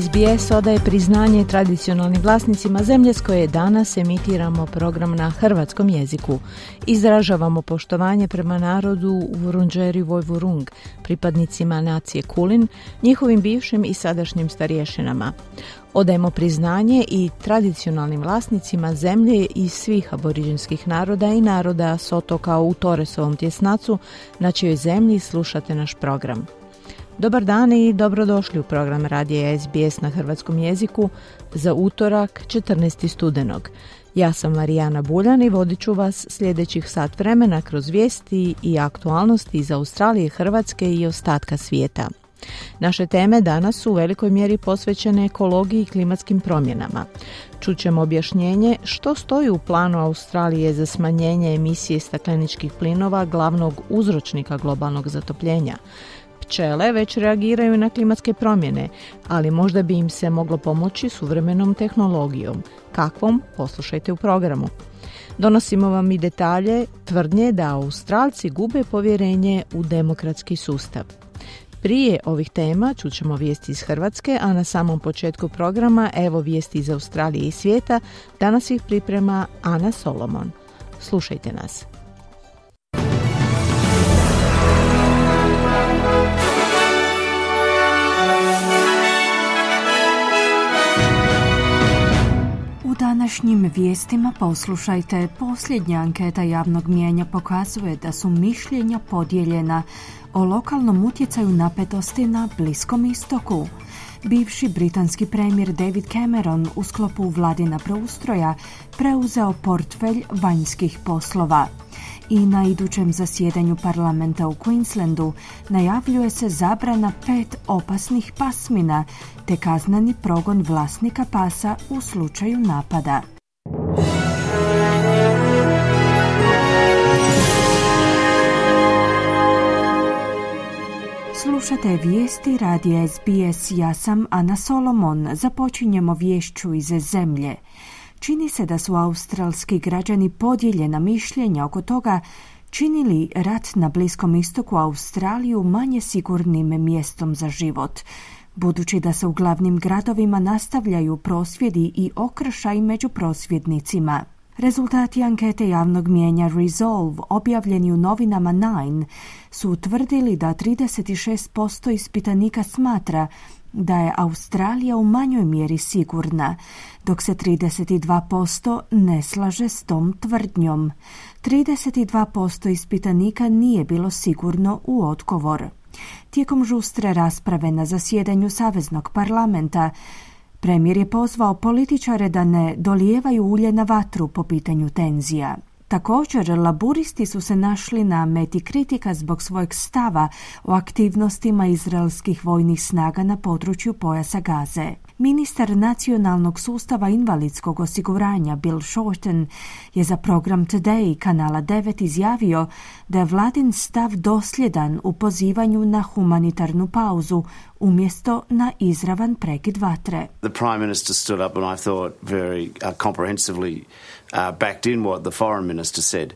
SBS odaje priznanje tradicionalnim vlasnicima zemlje s koje danas emitiramo program na hrvatskom jeziku. Izražavamo poštovanje prema narodu u Vurunđeri Vojvurung, pripadnicima nacije Kulin, njihovim bivšim i sadašnjim starješinama. Odajemo priznanje i tradicionalnim vlasnicima zemlje i svih aboriđinskih naroda i naroda s otoka u Toresovom tjesnacu, na čijoj zemlji slušate naš program. Dobar dan i dobrodošli u program Radija SBS na hrvatskom jeziku za utorak 14. studenog. Ja sam Marijana Buljan i vodit ću vas sljedećih sat vremena kroz vijesti i aktualnosti iz Australije, Hrvatske i ostatka svijeta. Naše teme danas su u velikoj mjeri posvećene ekologiji i klimatskim promjenama. Čućemo objašnjenje što stoji u planu Australije za smanjenje emisije stakleničkih plinova glavnog uzročnika globalnog zatopljenja – Pčele već reagiraju na klimatske promjene, ali možda bi im se moglo pomoći suvremenom tehnologijom. Kakvom? Poslušajte u programu. Donosimo vam i detalje tvrdnje da Australci gube povjerenje u demokratski sustav. Prije ovih tema čućemo vijesti iz Hrvatske, a na samom početku programa evo vijesti iz Australije i svijeta. Danas ih priprema Ana Solomon. Slušajte nas. Današnjim vijestima poslušajte. Posljednja anketa javnog mijenja pokazuje da su mišljenja podijeljena o lokalnom utjecaju napetosti na Bliskom istoku. Bivši britanski premijer David Cameron u sklopu vladina preustroja preuzeo portfelj vanjskih poslova i na idućem zasjedanju parlamenta u Queenslandu najavljuje se zabrana pet opasnih pasmina te kaznani progon vlasnika pasa u slučaju napada. Slušate vijesti radija SBS, ja sam Ana Solomon. Započinjemo vješću iz zemlje. Čini se da su australski građani podijeljena mišljenja oko toga čini li rat na Bliskom istoku Australiju manje sigurnim mjestom za život, budući da se u glavnim gradovima nastavljaju prosvjedi i okršaj među prosvjednicima. Rezultati ankete javnog mijenja Resolve, objavljeni u novinama Nine, su utvrdili da 36% ispitanika smatra da je Australija u manjoj mjeri sigurna, dok se 32% ne slaže s tom tvrdnjom. 32% ispitanika nije bilo sigurno u odgovor. Tijekom žustre rasprave na zasjedanju Saveznog parlamenta, premijer je pozvao političare da ne dolijevaju ulje na vatru po pitanju tenzija. Također, laburisti su se našli na meti kritika zbog svojeg stava o aktivnostima izraelskih vojnih snaga na području pojasa Gaze. Ministar nacionalnog sustava invalidskog osiguranja Bill Shorten je za program Today kanala 9 izjavio da je vladin stav dosljedan u pozivanju na humanitarnu pauzu umjesto na izravan prekid vatre. The prime minister stood up and I thought very uh, comprehensively uh, backed in what the foreign minister said.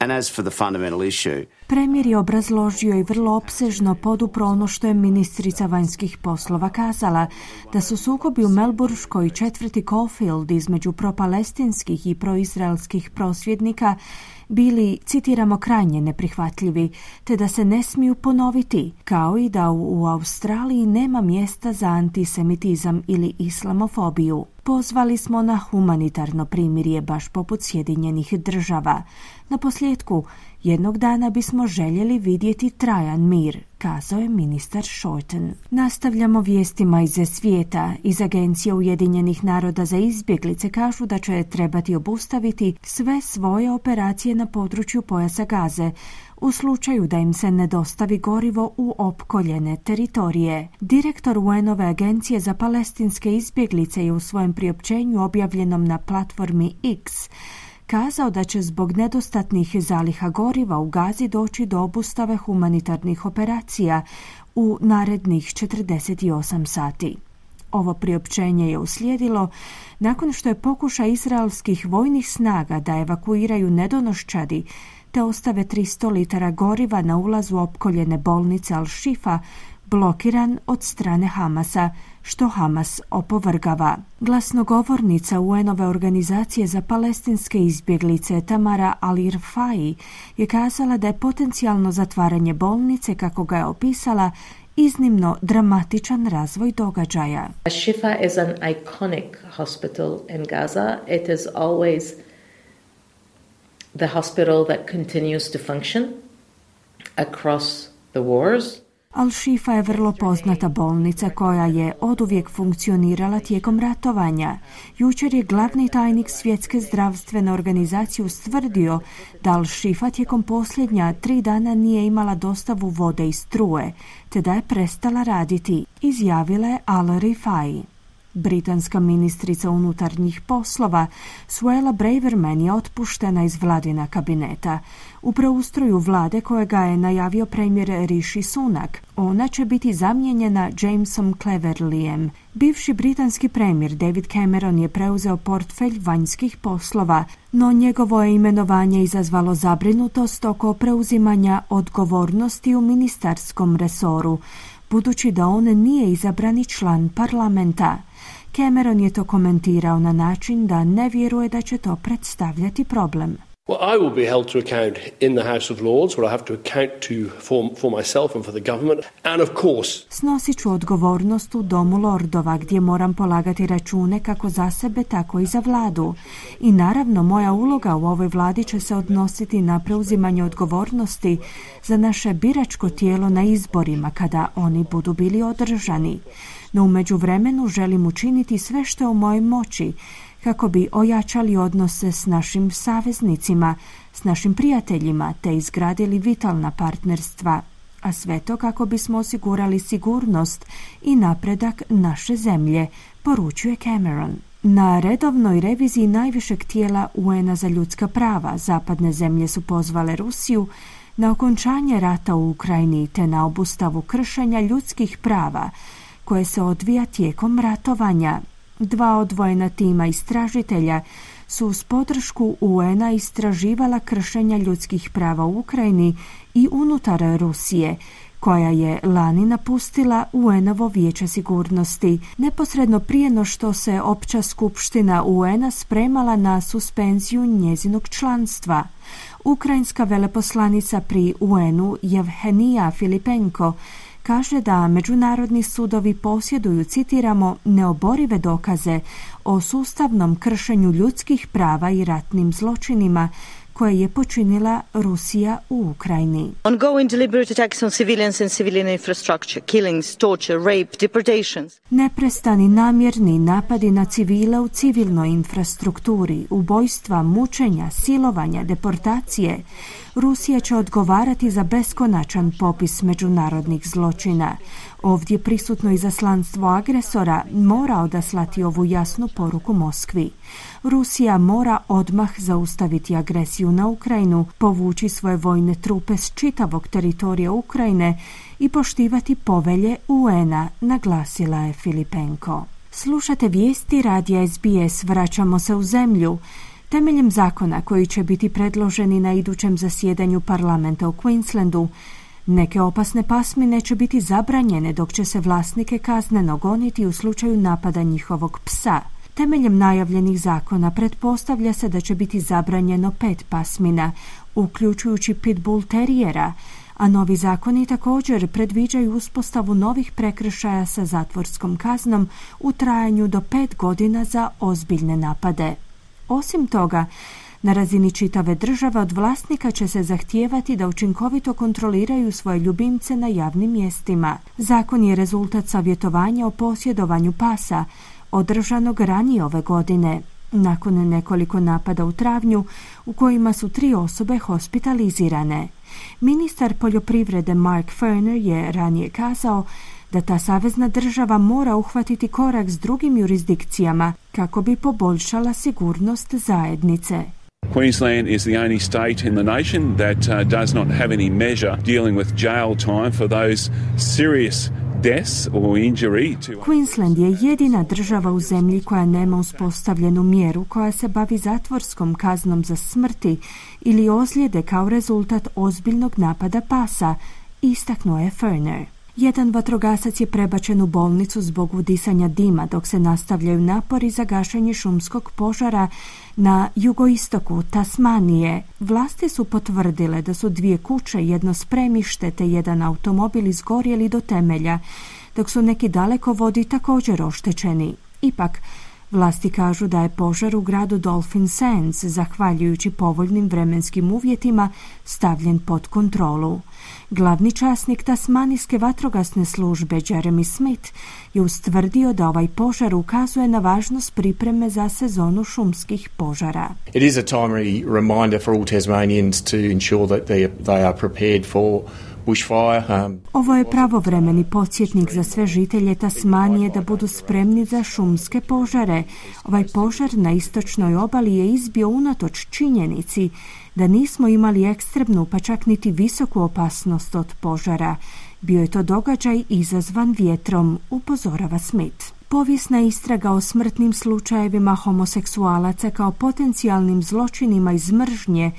And as for the fundamental issue, Premijer je obrazložio i vrlo opsežno podupro ono što je ministrica vanjskih poslova kazala, da su sukobi u Melburškoj četvrti Caulfield između propalestinskih i proizraelskih prosvjednika bili, citiramo, krajnje neprihvatljivi, te da se ne smiju ponoviti, kao i da u Australiji nema mjesta za antisemitizam ili islamofobiju. Pozvali smo na humanitarno primirje baš poput Sjedinjenih država. Na posljedku, Jednog dana bismo željeli vidjeti trajan mir, kazao je ministar Shorten. Nastavljamo vijestima iz svijeta. Iz Agencije Ujedinjenih naroda za izbjeglice kažu da će trebati obustaviti sve svoje operacije na području pojasa Gaze, u slučaju da im se ne dostavi gorivo u opkoljene teritorije. Direktor UN-ove agencije za palestinske izbjeglice je u svojem priopćenju objavljenom na platformi X kazao da će zbog nedostatnih zaliha goriva u Gazi doći do obustave humanitarnih operacija u narednih 48 sati. Ovo priopćenje je uslijedilo nakon što je pokušaj izraelskih vojnih snaga da evakuiraju nedonoščadi te ostave 300 litara goriva na ulazu opkoljene bolnice Al-Shifa blokiran od strane Hamasa, što Hamas opovrgava. Glasnogovornica UN-ove organizacije za palestinske izbjeglice Tamara Al-Irfai je kazala da je potencijalno zatvaranje bolnice, kako ga je opisala, iznimno dramatičan razvoj događaja. Shifa is an iconic hospital in Gaza. It is always the hospital that continues to function across the wars. Al-Shifa je vrlo poznata bolnica koja je oduvijek funkcionirala tijekom ratovanja. Jučer je glavni tajnik Svjetske zdravstvene organizacije ustvrdio da Al-Shifa tijekom posljednja tri dana nije imala dostavu vode i struje, te da je prestala raditi, izjavila je Al-Rifai. Britanska ministrica unutarnjih poslova Suela Braverman je otpuštena iz vladina kabineta. U preustroju vlade kojega je najavio premijer Rishi Sunak, ona će biti zamijenjena Jamesom Cleverleyem. Bivši britanski premijer David Cameron je preuzeo portfelj vanjskih poslova, no njegovo je imenovanje izazvalo zabrinutost oko preuzimanja odgovornosti u ministarskom resoru, budući da on nije izabrani član parlamenta. Cameron je to komentirao na način da ne vjeruje da će to predstavljati problem. Well, I will be held to account in the House of Lords, where I have to account to for, for myself and for the government, and of course. Snosit ću odgovornost u Domu Lordova, gdje moram polagati račune kako za sebe, tako i za vladu. I naravno, moja uloga u ovoj vladi će se odnositi na preuzimanje odgovornosti za naše biračko tijelo na izborima kada oni budu bili održani no u međuvremenu želim učiniti sve što je u mojoj moći kako bi ojačali odnose s našim saveznicima, s našim prijateljima te izgradili vitalna partnerstva, a sve to kako bismo osigurali sigurnost i napredak naše zemlje, poručuje Cameron. Na redovnoj reviziji najvišeg tijela UN-a za ljudska prava zapadne zemlje su pozvale Rusiju na okončanje rata u Ukrajini te na obustavu kršenja ljudskih prava koje se odvija tijekom ratovanja. Dva odvojena tima istražitelja su uz podršku UN-a istraživala kršenja ljudskih prava u Ukrajini i unutar Rusije, koja je lani napustila UN-ovo vijeće sigurnosti, neposredno prije no što se opća skupština UN-a spremala na suspenziju njezinog članstva. Ukrajinska veleposlanica pri UN-u Jevhenija Filipenko kaže da međunarodni sudovi posjeduju, citiramo, neoborive dokaze o sustavnom kršenju ljudskih prava i ratnim zločinima koje je počinila Rusija u Ukrajini. Ongoing deliberate attacks on civilians and civilian infrastructure, killings, torture, rape, deportations. Neprestani namjerni napadi na civile u civilnoj infrastrukturi, ubojstva, mučenja, silovanja, deportacije, Rusija će odgovarati za beskonačan popis međunarodnih zločina. Ovdje prisutno izaslanstvo agresora mora odaslati ovu jasnu poruku Moskvi. Rusija mora odmah zaustaviti agresiju na Ukrajinu, povući svoje vojne trupe s čitavog teritorija Ukrajine i poštivati povelje UN-a, naglasila je Filipenko. Slušate vijesti radija SBS, vraćamo se u zemlju. Temeljem zakona koji će biti predloženi na idućem zasjedanju parlamenta u Queenslandu, neke opasne pasmine će biti zabranjene dok će se vlasnike kazneno goniti u slučaju napada njihovog psa. Temeljem najavljenih zakona pretpostavlja se da će biti zabranjeno pet pasmina, uključujući pitbull terijera, a novi zakoni također predviđaju uspostavu novih prekršaja sa zatvorskom kaznom u trajanju do pet godina za ozbiljne napade. Osim toga, Na razini čitave države od vlasnika će se zahtijevati da učinkovito kontroliraju svoje ljubimce na javnim mjestima. Zakon je rezultat savjetovanja o posjedovanju pasa, održanog ranije ove godine, nakon nekoliko napada u travnju u kojima su tri osobe hospitalizirane. Ministar poljoprivrede Mark Ferner je ranije kazao da ta savezna država mora uhvatiti korak s drugim jurisdikcijama kako bi poboljšala sigurnost zajednice. Queensland is the only state in the nation that uh, does not have any measure dealing with jail time for those serious Queensland je jedina država u zemlji koja nema uspostavljenu mjeru koja se bavi zatvorskom kaznom za smrti ili ozljede kao rezultat ozbiljnog napada pasa, istaknuo je Ferner. Jedan vatrogasac je prebačen u bolnicu zbog udisanja dima dok se nastavljaju napori za gašenje šumskog požara na jugoistoku Tasmanije. Vlasti su potvrdile da su dvije kuće, jedno spremište te jedan automobil izgorjeli do temelja, dok su neki dalekovodi također oštećeni. Ipak, Vlasti kažu da je požar u gradu Dolphin Sands, zahvaljujući povoljnim vremenskim uvjetima, stavljen pod kontrolu. Glavni časnik Tasmanijske vatrogasne službe Jeremy Smith je ustvrdio da ovaj požar ukazuje na važnost pripreme za sezonu šumskih požara. It is a timely reminder for all Tasmanians to ensure that they, are prepared for Ovo je pravovremeni podsjetnik za sve žitelje Tasmanije da budu spremni za šumske požare. Ovaj požar na istočnoj obali je izbio unatoč činjenici da nismo imali ekstremnu pa čak niti visoku opasnost od požara. Bio je to događaj izazvan vjetrom, upozorava Smith. Povijesna istraga o smrtnim slučajevima homoseksualaca kao potencijalnim zločinima iz mržnje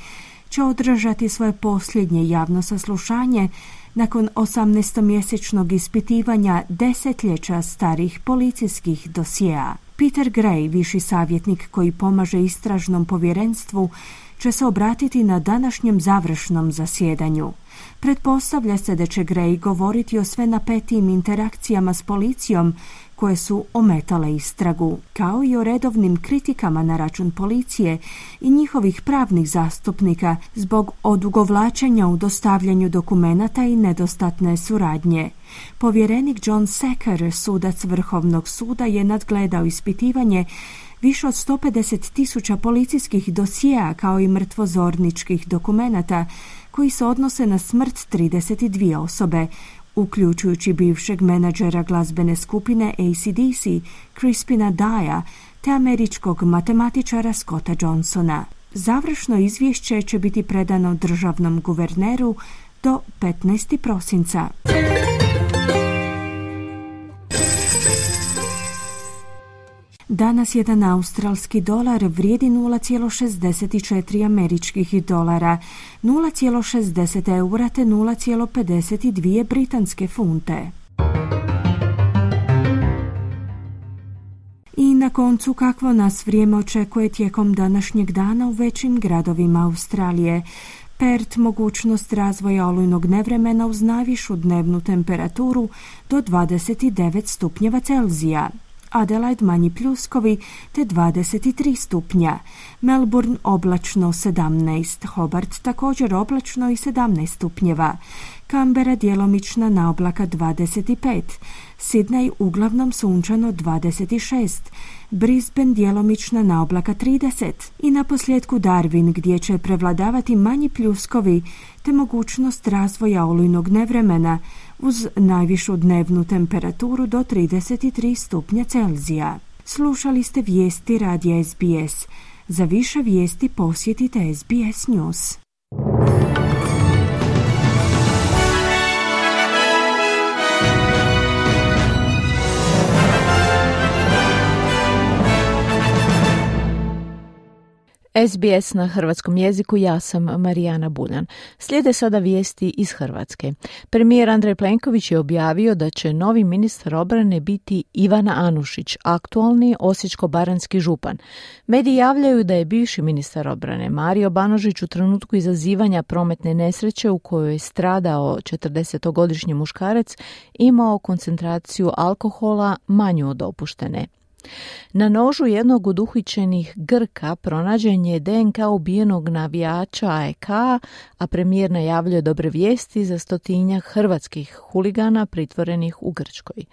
će održati svoje posljednje javno saslušanje nakon 18-mjesečnog ispitivanja desetljeća starih policijskih dosjea. Peter Gray, viši savjetnik koji pomaže istražnom povjerenstvu, će se obratiti na današnjem završnom zasjedanju. Pretpostavlja se da će Gray govoriti o sve napetijim interakcijama s policijom koje su ometale istragu, kao i o redovnim kritikama na račun policije i njihovih pravnih zastupnika zbog odugovlačenja u dostavljanju dokumenata i nedostatne suradnje. Povjerenik John Secker, sudac Vrhovnog suda, je nadgledao ispitivanje više od 150 tisuća policijskih dosjea kao i mrtvozorničkih dokumenata koji se odnose na smrt 32 osobe, uključujući bivšeg menadžera glazbene skupine ACDC, Crispina Daja, te američkog matematičara Scotta Johnsona. Završno izvješće će biti predano državnom guverneru do 15. prosinca. Danas jedan australski dolar vrijedi 0,64 američkih dolara, 0,60 eura te 0,52 britanske funte. I na koncu kakvo nas vrijeme očekuje tijekom današnjeg dana u većim gradovima Australije. Pert mogućnost razvoja olujnog nevremena uz najvišu dnevnu temperaturu do 29 stupnjeva Celzija. Adelaide manji pljuskovi te 23 stupnja. Melbourne oblačno 17, Hobart također oblačno i 17 stupnjeva. Kambera djelomična na oblaka 25, Sidney uglavnom sunčano 26, Brisbane djelomična na oblaka 30 i na posljedku Darwin gdje će prevladavati manji pljuskovi te mogućnost razvoja olujnog nevremena uz najvišu dnevnu temperaturu do 33 stupnja Celzija. Slušali ste vijesti radija SBS. Za više vijesti posjetite SBS News. SBS na hrvatskom jeziku, ja sam Marijana Buljan. Slijede sada vijesti iz Hrvatske. Premijer Andrej Plenković je objavio da će novi ministar obrane biti Ivana Anušić, aktualni osječko-baranski župan. Mediji javljaju da je bivši ministar obrane Mario Banožić u trenutku izazivanja prometne nesreće u kojoj je stradao 40-godišnji muškarac imao koncentraciju alkohola manju od opuštene. Na nožu jednog od uhićenih Grka pronađen je DNK ubijenog navijača AEK, a premijer najavljuje dobre vijesti za stotinjak hrvatskih huligana pritvorenih u Grčkoj.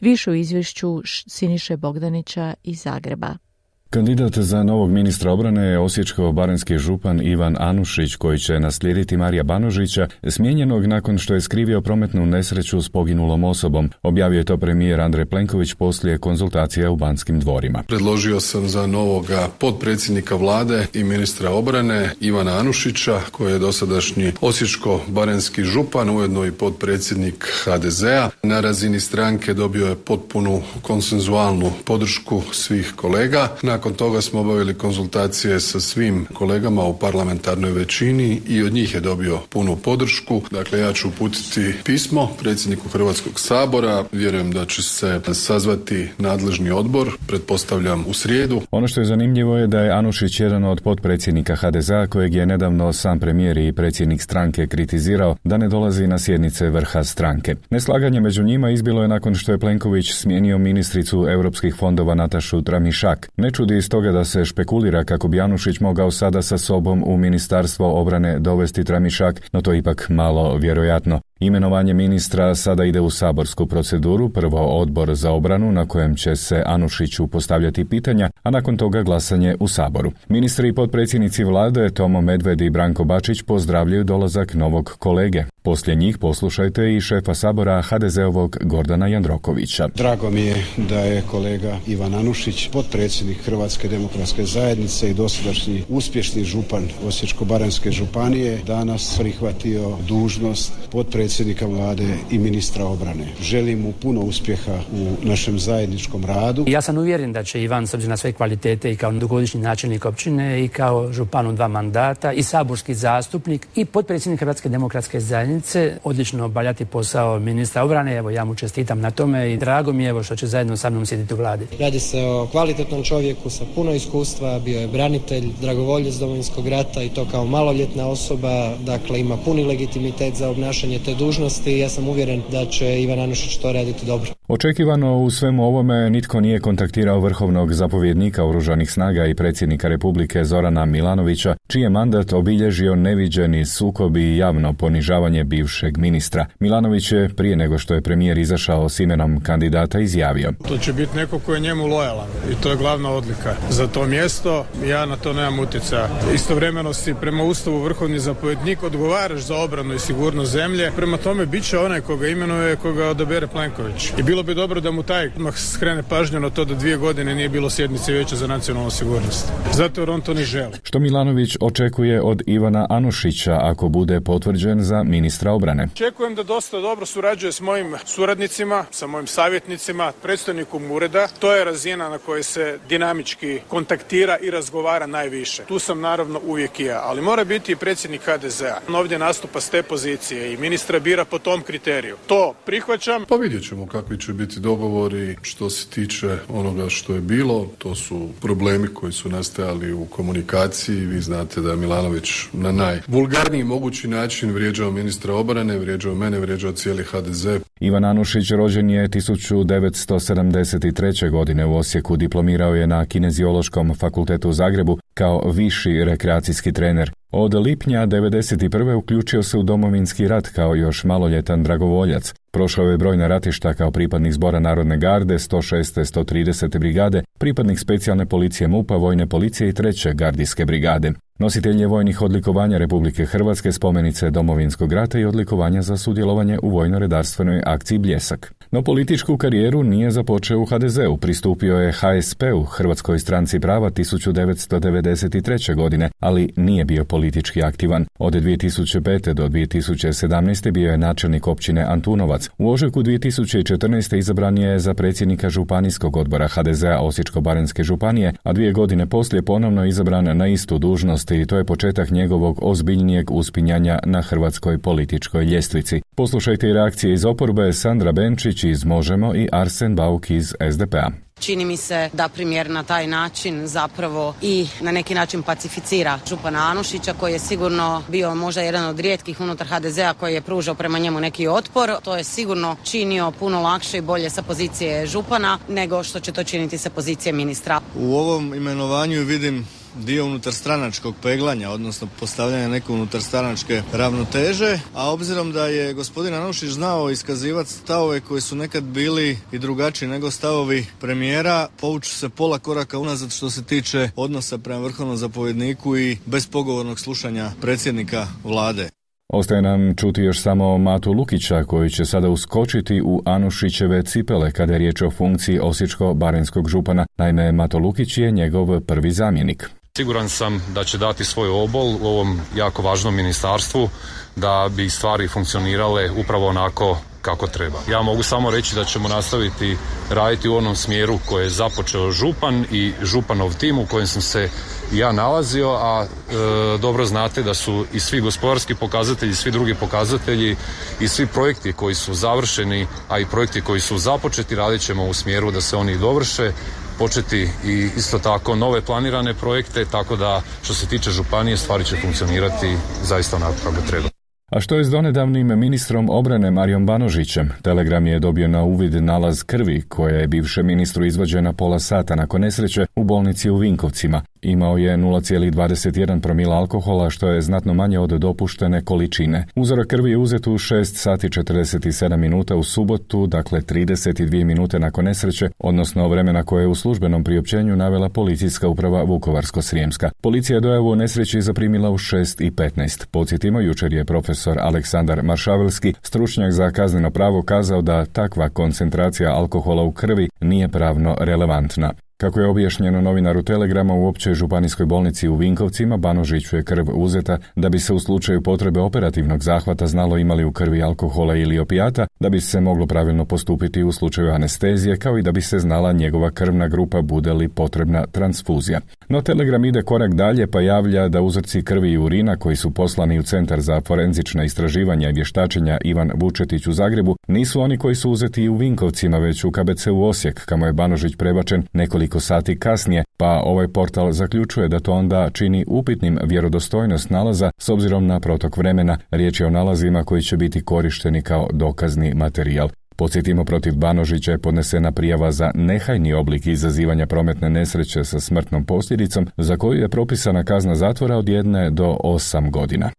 Više u izvješću Siniše Bogdanića iz Zagreba. Kandidat za novog ministra obrane je osječko-baranski župan Ivan Anušić koji će naslijediti Marija Banožića, smijenjenog nakon što je skrivio prometnu nesreću s poginulom osobom. Objavio je to premijer Andrej Plenković poslije konzultacija u Banskim dvorima. Predložio sam za novoga potpredsjednika vlade i ministra obrane Ivana Anušića koji je dosadašnji osječko-baranski župan, ujedno i potpredsjednik HDZ-a. Na razini stranke dobio je potpunu konsenzualnu podršku svih kolega. Nakon nakon toga smo obavili konzultacije sa svim kolegama u parlamentarnoj većini i od njih je dobio punu podršku. Dakle, ja ću uputiti pismo predsjedniku Hrvatskog sabora. Vjerujem da će se sazvati nadležni odbor, pretpostavljam u srijedu. Ono što je zanimljivo je da je Anušić jedan od potpredsjednika HDZ-a kojeg je nedavno sam premijer i predsjednik stranke kritizirao da ne dolazi na sjednice vrha stranke. Neslaganje među njima izbilo je nakon što je Plenković smijenio ministricu europskih fondova Natašu Tramišak. Ne iz toga da se špekulira kako bi Janušić mogao sada sa sobom u Ministarstvo obrane dovesti Tramišak, no to ipak malo vjerojatno. Imenovanje ministra sada ide u saborsku proceduru, prvo odbor za obranu na kojem će se Anušiću postavljati pitanja, a nakon toga glasanje u saboru. Ministri i potpredsjednici vlade Tomo Medved i Branko Bačić pozdravljaju dolazak novog kolege. Poslije njih poslušajte i šefa sabora HDZ-ovog Gordana Jandrokovića. Drago mi je da je kolega Ivan Anušić, potpredsjednik Hrvatske demokratske zajednice i dosadašnji uspješni župan Osječko-baranjske županije, danas prihvatio dužnost potpredsjednika vlade i ministra obrane. Želim mu puno uspjeha u našem zajedničkom radu. Ja sam uvjeren da će Ivan, s obzirom na sve kvalitete i kao dugogodišnji načelnik općine i kao župan u dva mandata i saborski zastupnik i potpredsjednik Hrvatske demokratske zajednice zajednice, odlično obavljati posao ministra obrane, evo ja mu čestitam na tome i drago mi je evo što će zajedno sa mnom sjediti u vladi. Radi se o kvalitetnom čovjeku sa puno iskustva, bio je branitelj, dragovoljac Domovinskog rata i to kao maloljetna osoba, dakle ima puni legitimitet za obnašanje te dužnosti i ja sam uvjeren da će Ivan Anušić to raditi dobro. Očekivano u svemu ovome nitko nije kontaktirao vrhovnog zapovjednika oružanih snaga i predsjednika Republike Zorana Milanovića, čiji je mandat obilježio neviđeni sukob i javno ponižavanje bivšeg ministra. Milanović je prije nego što je premijer izašao s imenom kandidata izjavio. To će biti neko ko je njemu lojalan i to je glavna odlika za to mjesto. Ja na to nemam utjecaja. Istovremeno si prema Ustavu vrhovni zapovjednik odgovaraš za obranu i sigurnost zemlje. Prema tome bit će onaj koga imenuje, koga odabere Plenković. I bilo bi dobro da mu taj odmah skrene pažnju na to da dvije godine nije bilo sjednice vijeća za nacionalnu sigurnost. Zato jer on to ne želi. Što Milanović očekuje od Ivana Anušića ako bude potvrđen za ministra obrane? Očekujem da dosta dobro surađuje s mojim suradnicima, sa mojim savjetnicima, predstojnikom ureda. To je razina na kojoj se dinamički kontaktira i razgovara najviše. Tu sam naravno uvijek i ja, ali mora biti i predsjednik HDZ-a. On ovdje nastupa s te pozicije i ministra bira po tom kriteriju. To prihvaćam. Pa vidjet ćemo kakvi će biti dogovori što se tiče onoga što je bilo. To su problemi koji su nastajali u komunikaciji. Vi znate da je Milanović na najvulgarniji mogući način vrijeđao ministra obrane, vrijeđao mene, vrijeđao cijeli HDZ. Ivan Anušić rođen je 1973. godine u Osijeku, diplomirao je na Kineziološkom fakultetu u Zagrebu kao viši rekreacijski trener. Od lipnja 1991. uključio se u domovinski rat kao još maloljetan dragovoljac. Prošao je brojna ratišta kao pripadnik zbora Narodne garde, 106. 130. brigade, pripadnik specijalne policije MUPA, vojne policije i treće gardijske brigade. Nositelj je vojnih odlikovanja Republike Hrvatske, spomenice Domovinskog rata i odlikovanja za sudjelovanje u vojno-redarstvenoj akciji Bljesak. No političku karijeru nije započeo u HDZ-u, pristupio je HSP-u, Hrvatskoj stranci prava 1993. godine, ali nije bio politički aktivan. Od 2005. do 2017. bio je načelnik općine Antunovac. U ožujku 2014. izabran je za predsjednika Županijskog odbora HDZ-a Osječko-Baranjske županije, a dvije godine poslije ponovno izabran na istu dužnost i to je početak njegovog ozbiljnijeg uspinjanja na hrvatskoj političkoj ljestvici. Poslušajte i reakcije iz oporbe Sandra Benčić iz Možemo i Arsen Bauk iz SDP-a. Čini mi se da premijer na taj način zapravo i na neki način pacificira župana Anušića koji je sigurno bio možda jedan od rijetkih unutar HDZ-a koji je pružao prema njemu neki otpor. To je sigurno činio puno lakše i bolje sa pozicije župana nego što će to činiti sa pozicije ministra. U ovom imenovanju vidim dio unutar stranačkog peglanja, odnosno postavljanja neke unutar stranačke ravnoteže, a obzirom da je gospodin Anušić znao iskazivati stavove koji su nekad bili i drugačiji nego stavovi premijera, povuču se pola koraka unazad što se tiče odnosa prema vrhovnom zapovjedniku i bezpogovornog slušanja predsjednika vlade. Ostaje nam čuti još samo Matu Lukića koji će sada uskočiti u Anušićeve cipele kada je riječ o funkciji Osječko-Barenskog župana. Naime, Mato Lukić je njegov prvi zamjenik. Siguran sam da će dati svoj obol u ovom jako važnom ministarstvu da bi stvari funkcionirale upravo onako kako treba. Ja mogu samo reći da ćemo nastaviti raditi u onom smjeru koje je započeo župan i županov tim u kojem sam se ja nalazio, a e, dobro znate da su i svi gospodarski pokazatelji, svi drugi pokazatelji i svi projekti koji su završeni, a i projekti koji su započeti radit ćemo u smjeru da se oni dovrše početi i isto tako nove planirane projekte, tako da što se tiče županije stvari će funkcionirati zaista onako kako treba. A što je s donedavnim ministrom obrane Marijom Banožićem? Telegram je dobio na uvid nalaz krvi koja je bivše ministru izvođena pola sata nakon nesreće u bolnici u Vinkovcima. Imao je 0,21 promila alkohola što je znatno manje od dopuštene količine. Uzorak krvi je uzet u 6 sati 47 minuta u subotu, dakle 32 minute nakon nesreće, odnosno vremena koje je u službenom priopćenju navela policijska uprava Vukovarsko-Srijemska. Policija je dojavu o nesreći zaprimila u 6 i 15. Podsjetimo, jučer je profesor Aleksandar Maršavelski, stručnjak za kazneno pravo, kazao da takva koncentracija alkohola u krvi nije pravno relevantna. Kako je objašnjeno novinaru Telegrama u općoj županijskoj bolnici u Vinkovcima, Banožiću je krv uzeta da bi se u slučaju potrebe operativnog zahvata znalo imali u krvi alkohola ili opijata, da bi se moglo pravilno postupiti u slučaju anestezije, kao i da bi se znala njegova krvna grupa bude li potrebna transfuzija. No Telegram ide korak dalje pa javlja da uzorci krvi i urina koji su poslani u Centar za forenzična istraživanja i vještačenja Ivan Vučetić u Zagrebu nisu oni koji su uzeti i u Vinkovcima, već u KBC u Osijek, kamo je Banožić prebačen nekoliko nekoliko sati kasnije, pa ovaj portal zaključuje da to onda čini upitnim vjerodostojnost nalaza s obzirom na protok vremena. Riječ je o nalazima koji će biti korišteni kao dokazni materijal. Podsjetimo, protiv Banožića je podnesena prijava za nehajni oblik izazivanja prometne nesreće sa smrtnom posljedicom, za koju je propisana kazna zatvora od jedne do osam godina.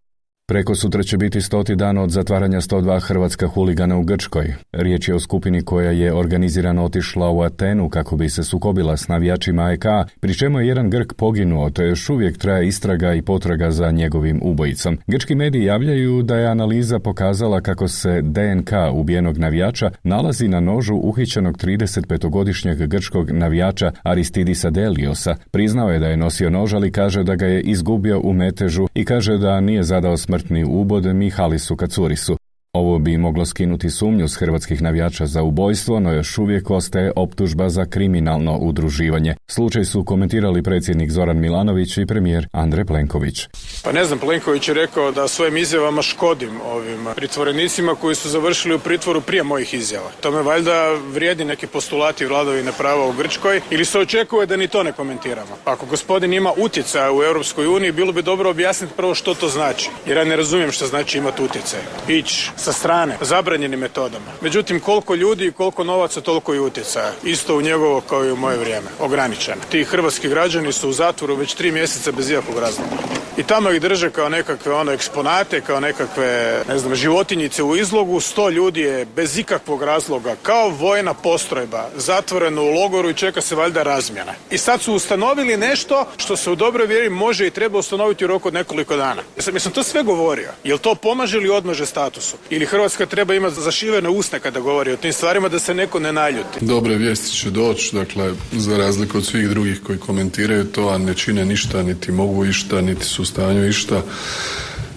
Preko sutra će biti stoti dan od zatvaranja 102 hrvatska huligana u Grčkoj. Riječ je o skupini koja je organizirano otišla u Atenu kako bi se sukobila s navijačima EK, pri čemu je jedan Grk poginuo, te još uvijek traje istraga i potraga za njegovim ubojicom. Grčki mediji javljaju da je analiza pokazala kako se DNK ubijenog navijača nalazi na nožu uhićenog 35-godišnjeg grčkog navijača Aristidisa Deliosa. Priznao je da je nosio nož, ali kaže da ga je izgubio u metežu i kaže da nije zadao smrt smrtni ubod Mihalisu Kacurisu. Ovo bi moglo skinuti sumnju s hrvatskih navijača za ubojstvo, no još uvijek ostaje optužba za kriminalno udruživanje. Slučaj su komentirali predsjednik Zoran Milanović i premijer Andrej Plenković. Pa ne znam, Plenković je rekao da svojim izjavama škodim ovim pritvorenicima koji su završili u pritvoru prije mojih izjava. Tome valjda vrijedi neki postulati vladavine prava u Grčkoj ili se očekuje da ni to ne komentiramo. Ako gospodin ima utjecaj u Europskoj uniji, bilo bi dobro objasniti prvo što to znači. Jer ja ne razumijem što znači imati utjecaj. Ić sa strane, zabranjenim metodama. Međutim, koliko ljudi i koliko novaca, toliko i utjecaja. Isto u njegovo kao i u moje vrijeme. Ograničeno. Ti hrvatski građani su u zatvoru već tri mjeseca bez ikakvog razloga. I tamo ih drže kao nekakve ono eksponate, kao nekakve, ne znam, životinjice u izlogu. Sto ljudi je bez ikakvog razloga, kao vojna postrojba, zatvoreno u logoru i čeka se valjda razmjena. I sad su ustanovili nešto što se u dobroj vjeri može i treba ustanoviti u roku od nekoliko dana. Ja sam, sam to sve govorio. Jel to pomaže ili odmaže statusu? ili Hrvatska treba imati zašivene usne kada govori o tim stvarima da se neko ne naljuti. Dobre vijesti će doći, dakle, za razliku od svih drugih koji komentiraju to, a ne čine ništa, niti mogu išta, niti su stanju išta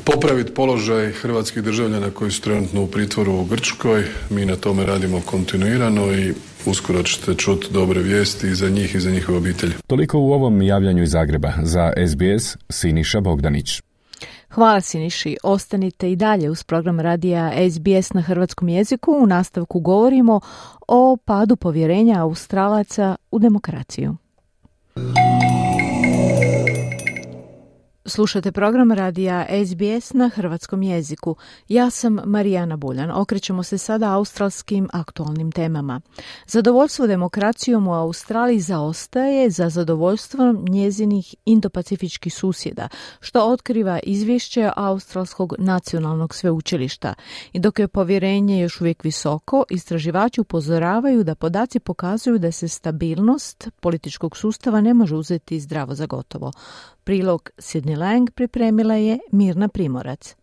popraviti položaj hrvatskih državljana koji su trenutno u pritvoru u Grčkoj. Mi na tome radimo kontinuirano i uskoro ćete čuti dobre vijesti i za njih i za njihove obitelji. Toliko u ovom javljanju iz Zagreba. Za SBS Siniša Bogdanić. Hvala Siniši, ostanite i dalje uz program radija SBS na hrvatskom jeziku. U nastavku govorimo o padu povjerenja Australaca u demokraciju. Slušate program radija SBS na hrvatskom jeziku. Ja sam Marijana Buljan. Okrećemo se sada australskim aktualnim temama. Zadovoljstvo demokracijom u Australiji zaostaje za zadovoljstvom njezinih indopacifičkih susjeda, što otkriva izvješće Australskog nacionalnog sveučilišta. I dok je povjerenje još uvijek visoko, istraživači upozoravaju da podaci pokazuju da se stabilnost političkog sustava ne može uzeti zdravo za gotovo. Prilog Sidney Lang pripremila je Mirna Primorac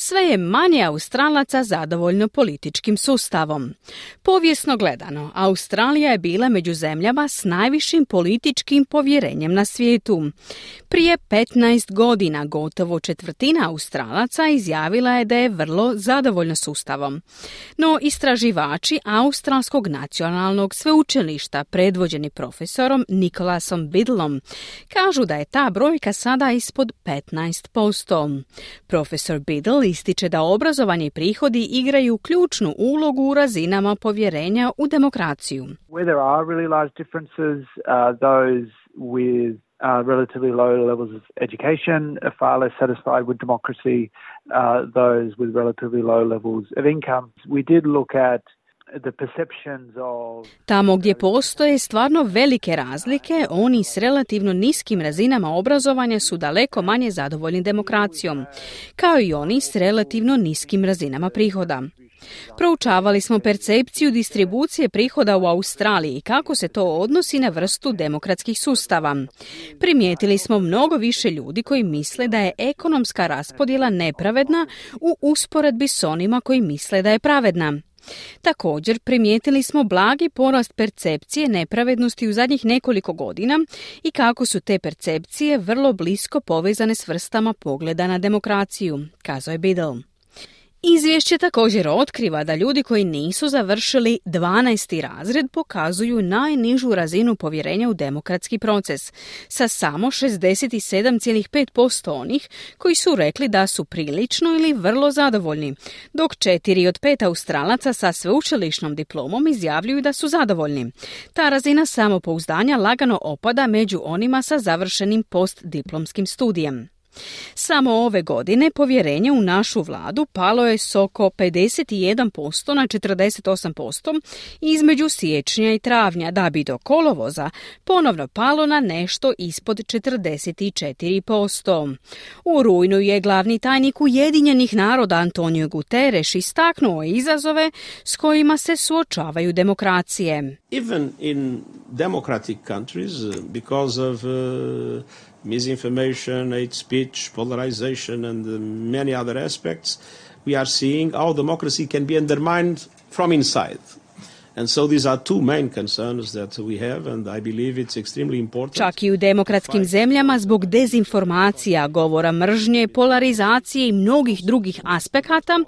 sve je manje Australaca zadovoljno političkim sustavom. Povijesno gledano, Australija je bila među zemljama s najvišim političkim povjerenjem na svijetu. Prije 15 godina gotovo četvrtina Australaca izjavila je da je vrlo zadovoljna sustavom. No istraživači Australskog nacionalnog sveučilišta, predvođeni profesorom Nikolasom Bidlom, kažu da je ta brojka sada ispod 15%. Profesor Biddle ističe da obrazovanje i prihodi igraju ključnu ulogu u razinama povjerenja u demokraciju. Where there are really large differences, uh, those with uh, relatively low levels of education are far less satisfied with democracy, uh, those with relatively low levels of income. We did look at Tamo gdje postoje stvarno velike razlike, oni s relativno niskim razinama obrazovanja su daleko manje zadovoljni demokracijom, kao i oni s relativno niskim razinama prihoda. Proučavali smo percepciju distribucije prihoda u Australiji i kako se to odnosi na vrstu demokratskih sustava. Primijetili smo mnogo više ljudi koji misle da je ekonomska raspodjela nepravedna u usporedbi s onima koji misle da je pravedna. Također primijetili smo blagi porast percepcije nepravednosti u zadnjih nekoliko godina i kako su te percepcije vrlo blisko povezane s vrstama pogleda na demokraciju, kazao je Biddle. Izvješće također otkriva da ljudi koji nisu završili 12. razred pokazuju najnižu razinu povjerenja u demokratski proces, sa samo 67,5% onih koji su rekli da su prilično ili vrlo zadovoljni, dok četiri od pet Australaca sa sveučilišnom diplomom izjavljuju da su zadovoljni. Ta razina samopouzdanja lagano opada među onima sa završenim postdiplomskim studijem. Samo ove godine povjerenje u našu vladu palo je s oko 51% na 48% između siječnja i travnja, da bi do kolovoza ponovno palo na nešto ispod 44%. U rujnu je glavni tajnik Ujedinjenih naroda Antonio Guterres istaknuo izazove s kojima se suočavaju demokracije. Even in democratic countries, because of uh, misinformation, hate speech, polarization, and uh, many other aspects, we are seeing how democracy can be undermined from inside. Čak i u demokratskim zemljama zbog dezinformacija, govora mržnje, polarizacije i mnogih drugih aspekata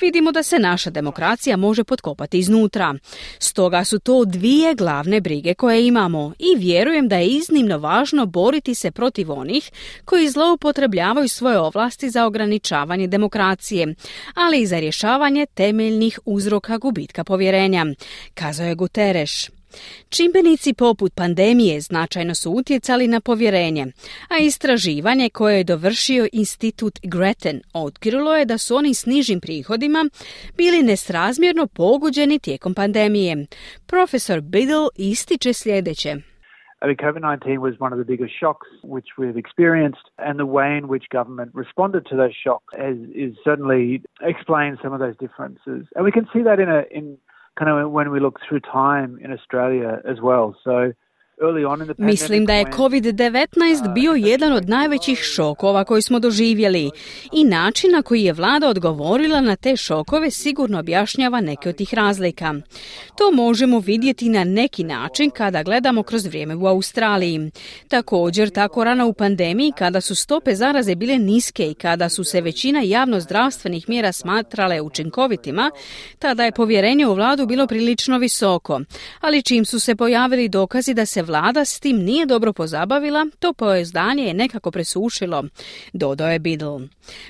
vidimo da se naša demokracija može potkopati iznutra. Stoga su to dvije glavne brige koje imamo i vjerujem da je iznimno važno boriti se protiv onih koji zloupotrebljavaju svoje ovlasti za ograničavanje demokracije, ali i za rješavanje temeljnih uzroka gubitka povjerenja kazao je Guterres. Čimbenici poput pandemije značajno su utjecali na povjerenje, a istraživanje koje je dovršio institut Gretchen otkrilo je da su oni s nižim prihodima bili nesrazmjerno poguđeni tijekom pandemije. Profesor Biddle ističe sljedeće. I mean, COVID 19 was one of the biggest shocks which we've experienced, and the way in which government responded to those shocks is, is certainly explains some of those differences. And we can see that in a in kind of when we look through time in Australia as well. So Mislim da je COVID-19 bio jedan od najvećih šokova koji smo doživjeli i način na koji je vlada odgovorila na te šokove sigurno objašnjava neke od tih razlika. To možemo vidjeti na neki način kada gledamo kroz vrijeme u Australiji. Također, tako rano u pandemiji kada su stope zaraze bile niske i kada su se većina javnozdravstvenih mjera smatrale učinkovitima, tada je povjerenje u vladu bilo prilično visoko. Ali čim su se pojavili dokazi da se vlada s tim nije dobro pozabavila, to pojezdanje je nekako presušilo, dodao je Biddle.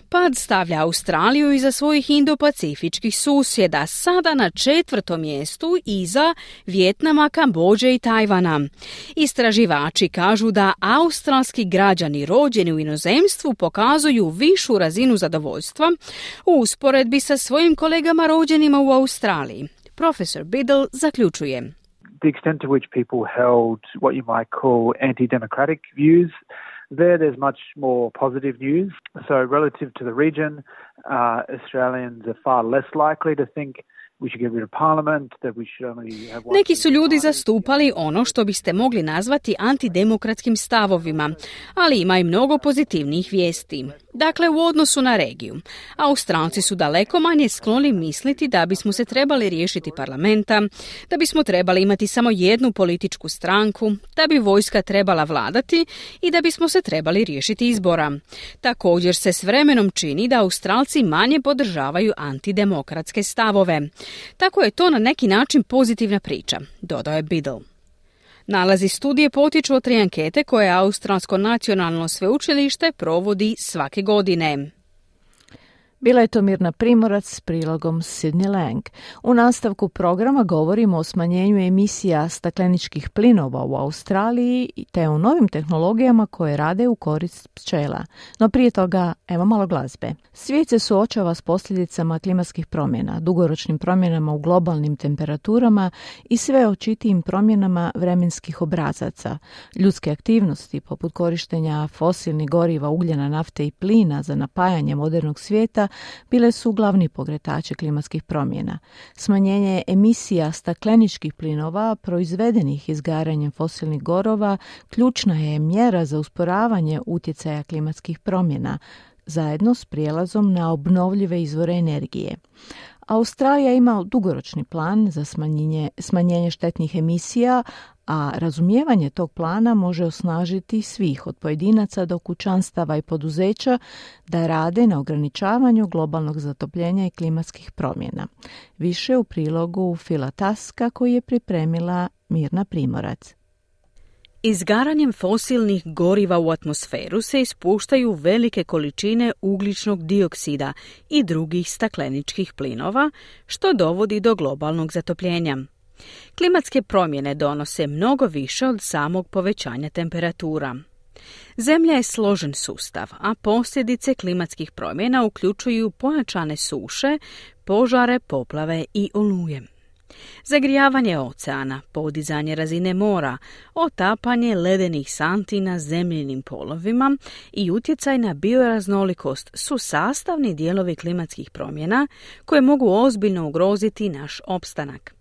Pad stavlja Australiju iza svojih indo-pacifičkih susjeda, sada na četvrtom mjestu iza Vjetnama, Kambođe i Tajvana. Istraživači kažu da australski građani rođeni u inozemstvu pokazuju višu razinu zadovoljstva u usporedbi sa svojim kolegama rođenima u Australiji. Profesor Biddle zaključuje. The extent to which people held what you might call anti-democratic views there there's much more positive news. So relative to the region, uh, Australians are far less likely to think Neki su ljudi zastupali ono što biste mogli nazvati antidemokratskim stavovima, ali ima i mnogo pozitivnijih vijesti. Dakle, u odnosu na regiju. Australci su daleko manje skloni misliti da bismo se trebali riješiti parlamenta, da bismo trebali imati samo jednu političku stranku, da bi vojska trebala vladati i da bismo se trebali riješiti izbora. Također se s vremenom čini da Australci manje podržavaju antidemokratske stavove. Tako je to na neki način pozitivna priča, dodao je Biddle. Nalazi studije potiču od tri ankete koje Australsko nacionalno sveučilište provodi svake godine. Bila je to Mirna Primorac s prilogom Sidney Lang. U nastavku programa govorimo o smanjenju emisija stakleničkih plinova u Australiji te o novim tehnologijama koje rade u korist pčela. No prije toga, evo malo glazbe. Svijet se suočava s posljedicama klimatskih promjena, dugoročnim promjenama u globalnim temperaturama i sve očitijim promjenama vremenskih obrazaca. Ljudske aktivnosti, poput korištenja fosilnih goriva, ugljena, nafte i plina za napajanje modernog svijeta, bile su glavni pogretači klimatskih promjena. Smanjenje emisija stakleničkih plinova proizvedenih izgaranjem fosilnih gorova ključna je mjera za usporavanje utjecaja klimatskih promjena, zajedno s prijelazom na obnovljive izvore energije. Australija ima dugoročni plan za smanjenje, smanjenje štetnih emisija, a razumijevanje tog plana može osnažiti svih od pojedinaca do kućanstava i poduzeća da rade na ograničavanju globalnog zatopljenja i klimatskih promjena. Više u prilogu Filataska koji je pripremila Mirna Primorac. Izgaranjem fosilnih goriva u atmosferu se ispuštaju velike količine ugljičnog dioksida i drugih stakleničkih plinova, što dovodi do globalnog zatopljenja. Klimatske promjene donose mnogo više od samog povećanja temperatura. Zemlja je složen sustav, a posljedice klimatskih promjena uključuju pojačane suše, požare, poplave i oluje. Zagrijavanje oceana, podizanje razine mora, otapanje ledenih santi na zemljinim polovima i utjecaj na bioraznolikost su sastavni dijelovi klimatskih promjena koje mogu ozbiljno ugroziti naš opstanak.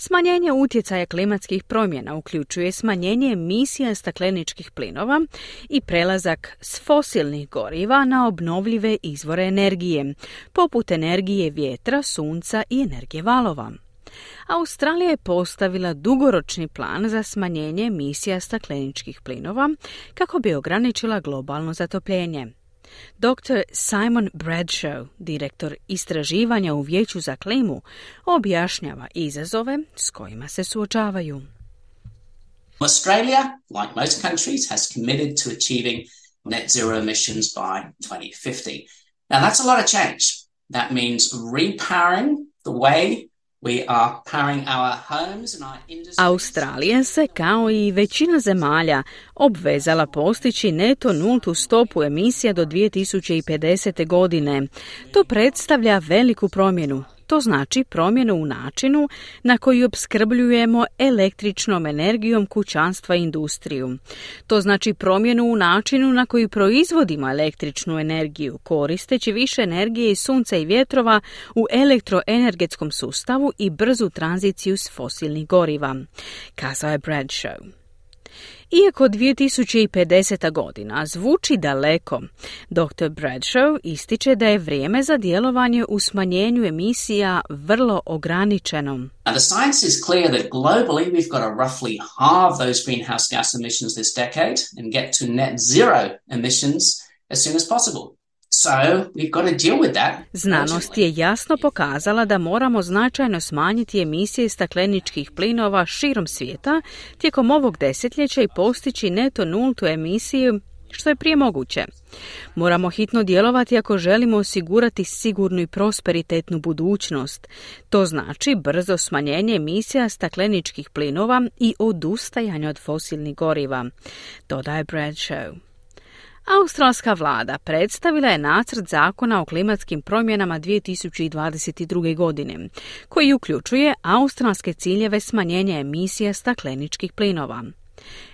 Smanjenje utjecaja klimatskih promjena uključuje smanjenje emisija stakleničkih plinova i prelazak s fosilnih goriva na obnovljive izvore energije, poput energije vjetra, sunca i energije valova. Australija je postavila dugoročni plan za smanjenje emisija stakleničkih plinova kako bi ograničila globalno zatopljenje. Dr. Simon Bradshaw, direktor istraživanja u Vijeću za klimu, objašnjava izazove s kojima se suočavaju. Australia, like most countries, has committed to achieving net zero emissions by 2050. Now that's a lot of change. That means repowering the way Australija se, kao i većina zemalja, obvezala postići neto nultu stopu emisija do 2050. godine. To predstavlja veliku promjenu, to znači promjenu u načinu na koji opskrbljujemo električnom energijom kućanstva i industriju. To znači promjenu u načinu na koji proizvodimo električnu energiju, koristeći više energije iz sunca i vjetrova u elektroenergetskom sustavu i brzu tranziciju s fosilnih goriva, kazao je Bradshaw. Iako 2050. godina zvuči daleko, Dr. Bradshaw ističe da je vrijeme za djelovanje u smanjenju emisija vrlo ograničeno. Now the science is clear that globally we've got to roughly halve those greenhouse gas emissions this decade and get to net zero emissions as soon as possible. Znanost je jasno pokazala da moramo značajno smanjiti emisije stakleničkih plinova širom svijeta tijekom ovog desetljeća i postići neto nultu emisiju što je prije moguće. Moramo hitno djelovati ako želimo osigurati sigurnu i prosperitetnu budućnost. To znači brzo smanjenje emisija stakleničkih plinova i odustajanje od fosilnih goriva, dodaje Bradshaw. Australska vlada predstavila je nacrt zakona o klimatskim promjenama 2022. godine, koji uključuje australske ciljeve smanjenja emisija stakleničkih plinova.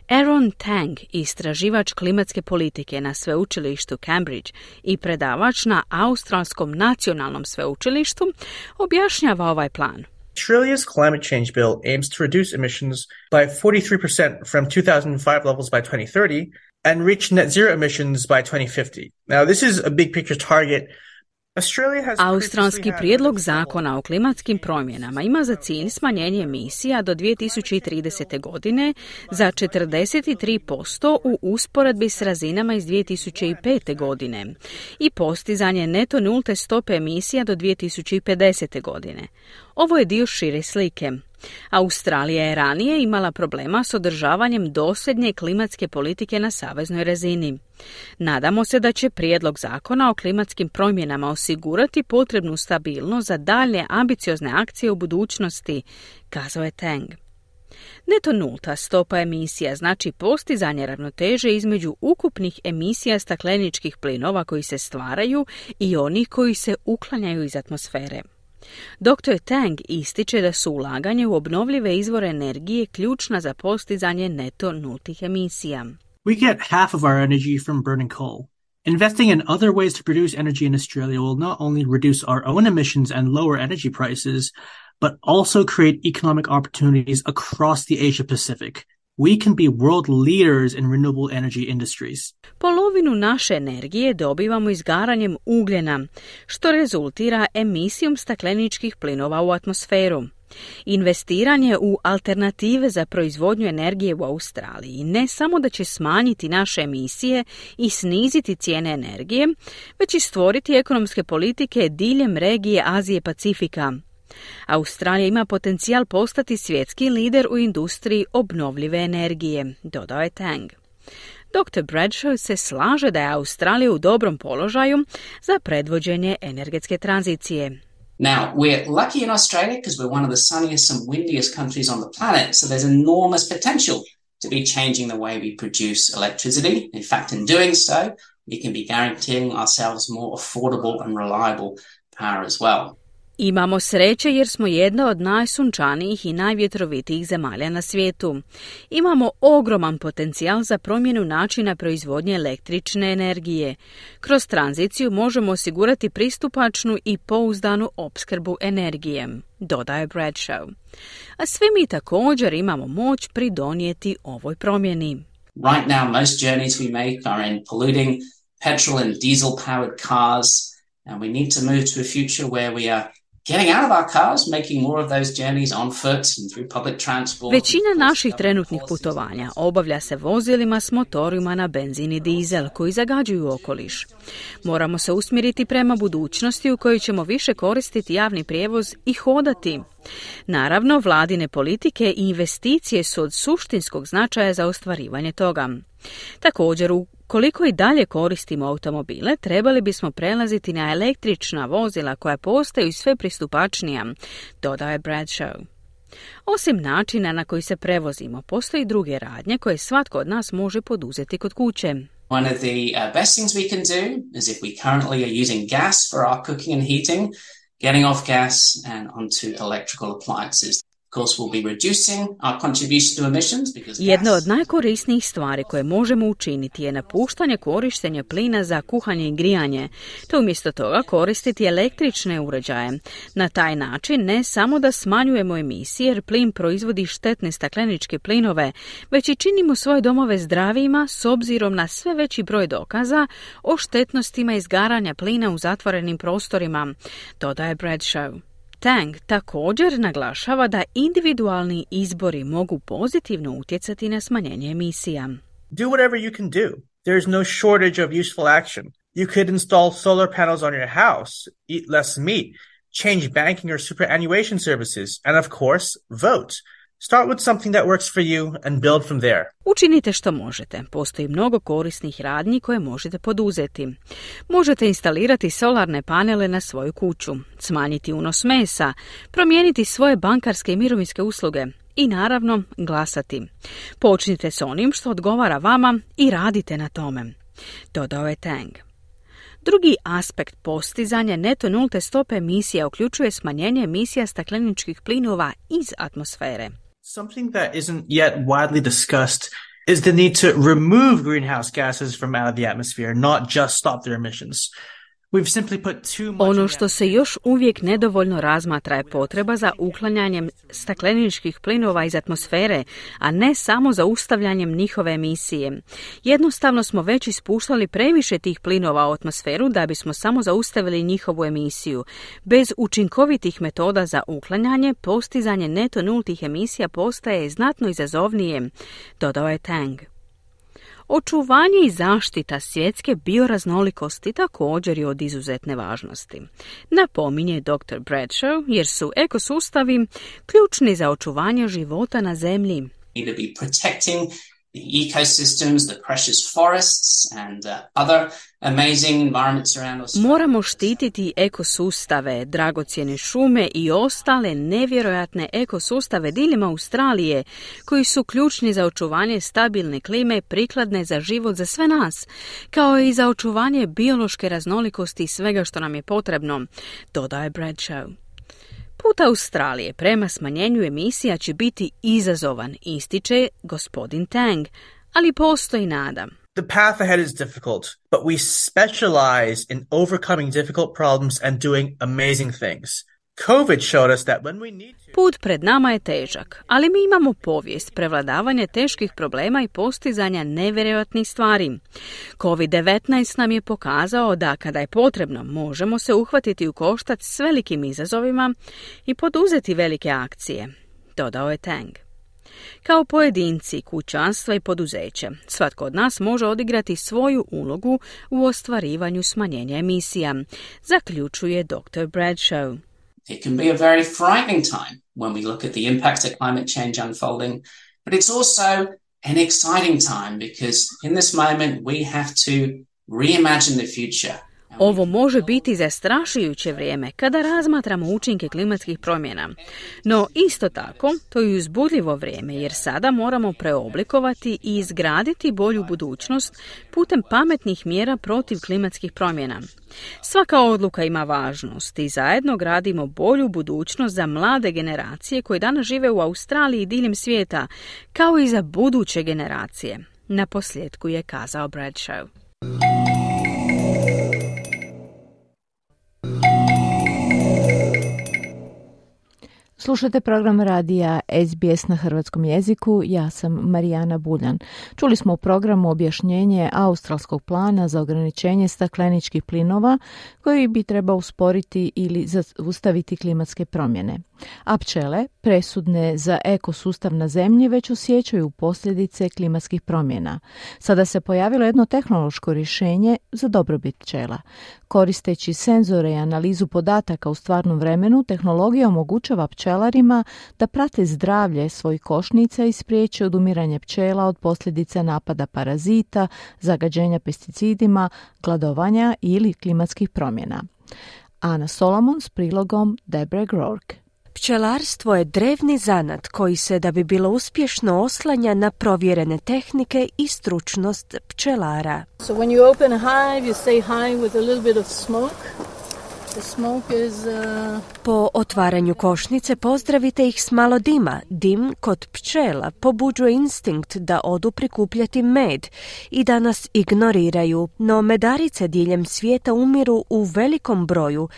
Aaron Tang, istraživač klimatske politike na sveučilištu Cambridge i predavač na Australskom nacionalnom sveučilištu, objašnjava ovaj plan. Australia's climate change bill aims to reduce emissions by 43% from 2005 levels by 2030 and reach net zero emissions by 2050. Now, this is a big picture target Australski prijedlog zakona o klimatskim promjenama ima za cilj smanjenje emisija do 2030. godine za 43% u usporedbi s razinama iz 2005. godine i postizanje neto nulte stope emisija do 2050. godine. Ovo je dio šire slike. Australija je ranije imala problema s održavanjem dosljednje klimatske politike na saveznoj razini. Nadamo se da će prijedlog zakona o klimatskim promjenama osigurati potrebnu stabilnost za dalje ambiciozne akcije u budućnosti, kazao je Tang. Neto nulta stopa emisija znači postizanje ravnoteže između ukupnih emisija stakleničkih plinova koji se stvaraju i onih koji se uklanjaju iz atmosfere. Dr. Tang ističe da su ulaganje u obnovljive izvore energije ključna za postizanje neto nultih emisija. We get half of our energy from burning coal. Investing in other ways to produce energy in Australia will not only reduce our own emissions and lower energy prices, but also create economic opportunities across the Asia Pacific. We can be world leaders in renewable energy industries. Polovinu naše energije dobivamo izgaranjem ugljena, što rezultira emisijom stakleničkih plinova u atmosferu. Investiranje u alternative za proizvodnju energije u Australiji ne samo da će smanjiti naše emisije i sniziti cijene energije, već i stvoriti ekonomske politike diljem regije Azije Pacifika, Australija ima potencijal postati svjetski lider u industriji obnovljive energije, dodao je Tang. Dr. Bradshaw se slaže da je Australija u dobrom položaju za predvođenje energetske tranzicije. Now, we're lucky in Australia because we're one of the sunniest and windiest countries on the planet, so there's enormous potential to be changing the way we produce electricity. In fact, in doing so, we can be guaranteeing ourselves more affordable and reliable power as well. Imamo sreće jer smo jedna od najsunčanijih i najvjetrovitijih zemalja na svijetu. Imamo ogroman potencijal za promjenu načina proizvodnje električne energije. Kroz tranziciju možemo osigurati pristupačnu i pouzdanu opskrbu energijem, dodaje Bradshaw. A svi mi također imamo moć pridonijeti ovoj promjeni. Right now most journeys we make are in polluting petrol and diesel powered cars and we need to move to a future where we are Većina naših trenutnih putovanja obavlja se vozilima s motorima na benzin i dizel koji zagađuju okoliš. Moramo se usmjeriti prema budućnosti u kojoj ćemo više koristiti javni prijevoz i hodati. Naravno, vladine politike i investicije su od suštinskog značaja za ostvarivanje toga. Također, u koliko i dalje koristimo automobile, trebali bismo prelaziti na električna vozila koja postaju sve pristupačnija, dodaje Bradshaw. Osim načina na koji se prevozimo, postoji druge radnje koje svatko od nas može poduzeti kod kuće. One of the uh, best things we can do is if we currently are using gas for our cooking and heating, getting off gas and onto electrical appliances. Jedna od najkorisnijih stvari koje možemo učiniti je napuštanje korištenja plina za kuhanje i grijanje, te umjesto toga koristiti električne uređaje. Na taj način ne samo da smanjujemo emisije jer plin proizvodi štetne stakleničke plinove, već i činimo svoje domove zdravijima s obzirom na sve veći broj dokaza o štetnostima izgaranja plina u zatvorenim prostorima, dodaje Bradshaw. Tang također naglašava da individualni izbori mogu pozitivno utjecati na smanjenje emisija. Do whatever you can do. There is no shortage of useful action. You could install solar panels on your house, eat less meat, change banking or superannuation services, and of course, vote. Start with something that works for you and build from there. Učinite što možete. Postoji mnogo korisnih radnji koje možete poduzeti. Možete instalirati solarne panele na svoju kuću, smanjiti unos mesa, promijeniti svoje bankarske i mirovinske usluge i naravno glasati. Počnite s onim što odgovara vama i radite na tome. Dodao je Tang. Drugi aspekt postizanja neto nulte stope emisija uključuje smanjenje emisija stakleničkih plinova iz atmosfere. Something that isn't yet widely discussed is the need to remove greenhouse gases from out of the atmosphere, not just stop their emissions. Ono što se još uvijek nedovoljno razmatra je potreba za uklanjanjem stakleničkih plinova iz atmosfere, a ne samo za ustavljanjem njihove emisije. Jednostavno smo već ispuštali previše tih plinova u atmosferu da bismo samo zaustavili njihovu emisiju. Bez učinkovitih metoda za uklanjanje, postizanje neto nultih emisija postaje znatno izazovnije, dodao je Tang. Očuvanje i zaštita svjetske bioraznolikosti također je od izuzetne važnosti. Napominje dr. Bradshaw jer su ekosustavi ključni za očuvanje života na zemlji the ecosystems, the precious forests and uh, other Moramo štititi ekosustave, dragocjene šume i ostale nevjerojatne ekosustave diljem Australije koji su ključni za očuvanje stabilne klime prikladne za život za sve nas, kao i za očuvanje biološke raznolikosti i svega što nam je potrebno, dodaje Bradshaw. Put Australije prema smanjenju emisija će biti izazovan, ističe gospodin Tang, ali postoji nada. The path ahead is difficult, but we specialize in overcoming difficult problems and doing amazing things. COVID showed us that when we need Put pred nama je težak, ali mi imamo povijest prevladavanja teških problema i postizanja nevjerojatnih stvari. COVID-19 nam je pokazao da kada je potrebno možemo se uhvatiti u koštac s velikim izazovima i poduzeti velike akcije, dodao je Tang. Kao pojedinci, kućanstva i poduzeće, svatko od nas može odigrati svoju ulogu u ostvarivanju smanjenja emisija, zaključuje dr. Bradshaw. It can be a very frightening time when we look at the impact of climate change unfolding, but it's also an exciting time because in this moment we have to reimagine the future. Ovo može biti zastrašujuće vrijeme kada razmatramo učinke klimatskih promjena. No isto tako, to je uzbudljivo vrijeme jer sada moramo preoblikovati i izgraditi bolju budućnost putem pametnih mjera protiv klimatskih promjena. Svaka odluka ima važnost i zajedno gradimo bolju budućnost za mlade generacije koje danas žive u Australiji i diljem svijeta, kao i za buduće generacije. Na posljedku je kazao Bradshaw. Slušate program radija SBS na hrvatskom jeziku, ja sam Marijana Buljan. Čuli smo u programu objašnjenje australskog plana za ograničenje stakleničkih plinova koji bi trebao usporiti ili zaustaviti klimatske promjene. A pčele, presudne za ekosustav na zemlji, već osjećaju posljedice klimatskih promjena. Sada se pojavilo jedno tehnološko rješenje za dobrobit pčela. Koristeći senzore i analizu podataka u stvarnom vremenu, tehnologija omogućava pčelarima da prate zdravlje svojih košnica i spriječe odumiranje pčela od posljedica napada parazita, zagađenja pesticidima, gladovanja ili klimatskih promjena. Ana Solomon s prilogom Debre Grork. Pčelarstvo je drevni zanat koji se da bi bilo uspješno oslanja na provjerene tehnike i stručnost pčelara. So when you open a hive, you say hive with a little bit of smoke. The smoke is, uh... Po otvaranju košnice pozdravite ih s malo dima. Dim kod pčela pobuđuje instinkt da odu prikupljati med i da nas ignoriraju, no medarice diljem svijeta umiru u velikom broju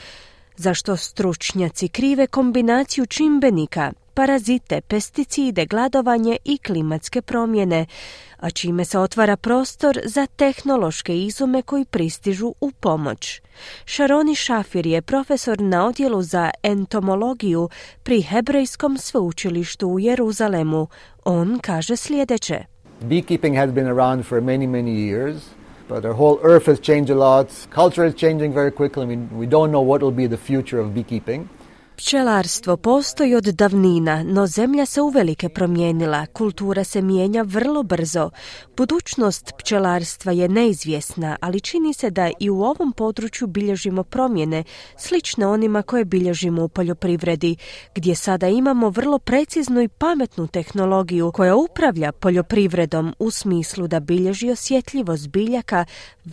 zašto stručnjaci krive kombinaciju čimbenika, parazite, pesticide, gladovanje i klimatske promjene, a čime se otvara prostor za tehnološke izume koji pristižu u pomoć. Šaroni Šafir je profesor na odjelu za entomologiju pri Hebrejskom sveučilištu u Jeruzalemu. On kaže sljedeće. Beekeeping has been around for many, many years. But our whole earth has changed a lot. Culture is changing very quickly. I mean, we don't know what will be the future of beekeeping. Pčelarstvo postoji od davnina, no zemlja se uvelike promijenila, kultura se mijenja vrlo brzo. Budućnost pčelarstva je neizvjesna, ali čini se da i u ovom području bilježimo promjene, slične onima koje bilježimo u poljoprivredi, gdje sada imamo vrlo preciznu i pametnu tehnologiju koja upravlja poljoprivredom u smislu da bilježi osjetljivost biljaka,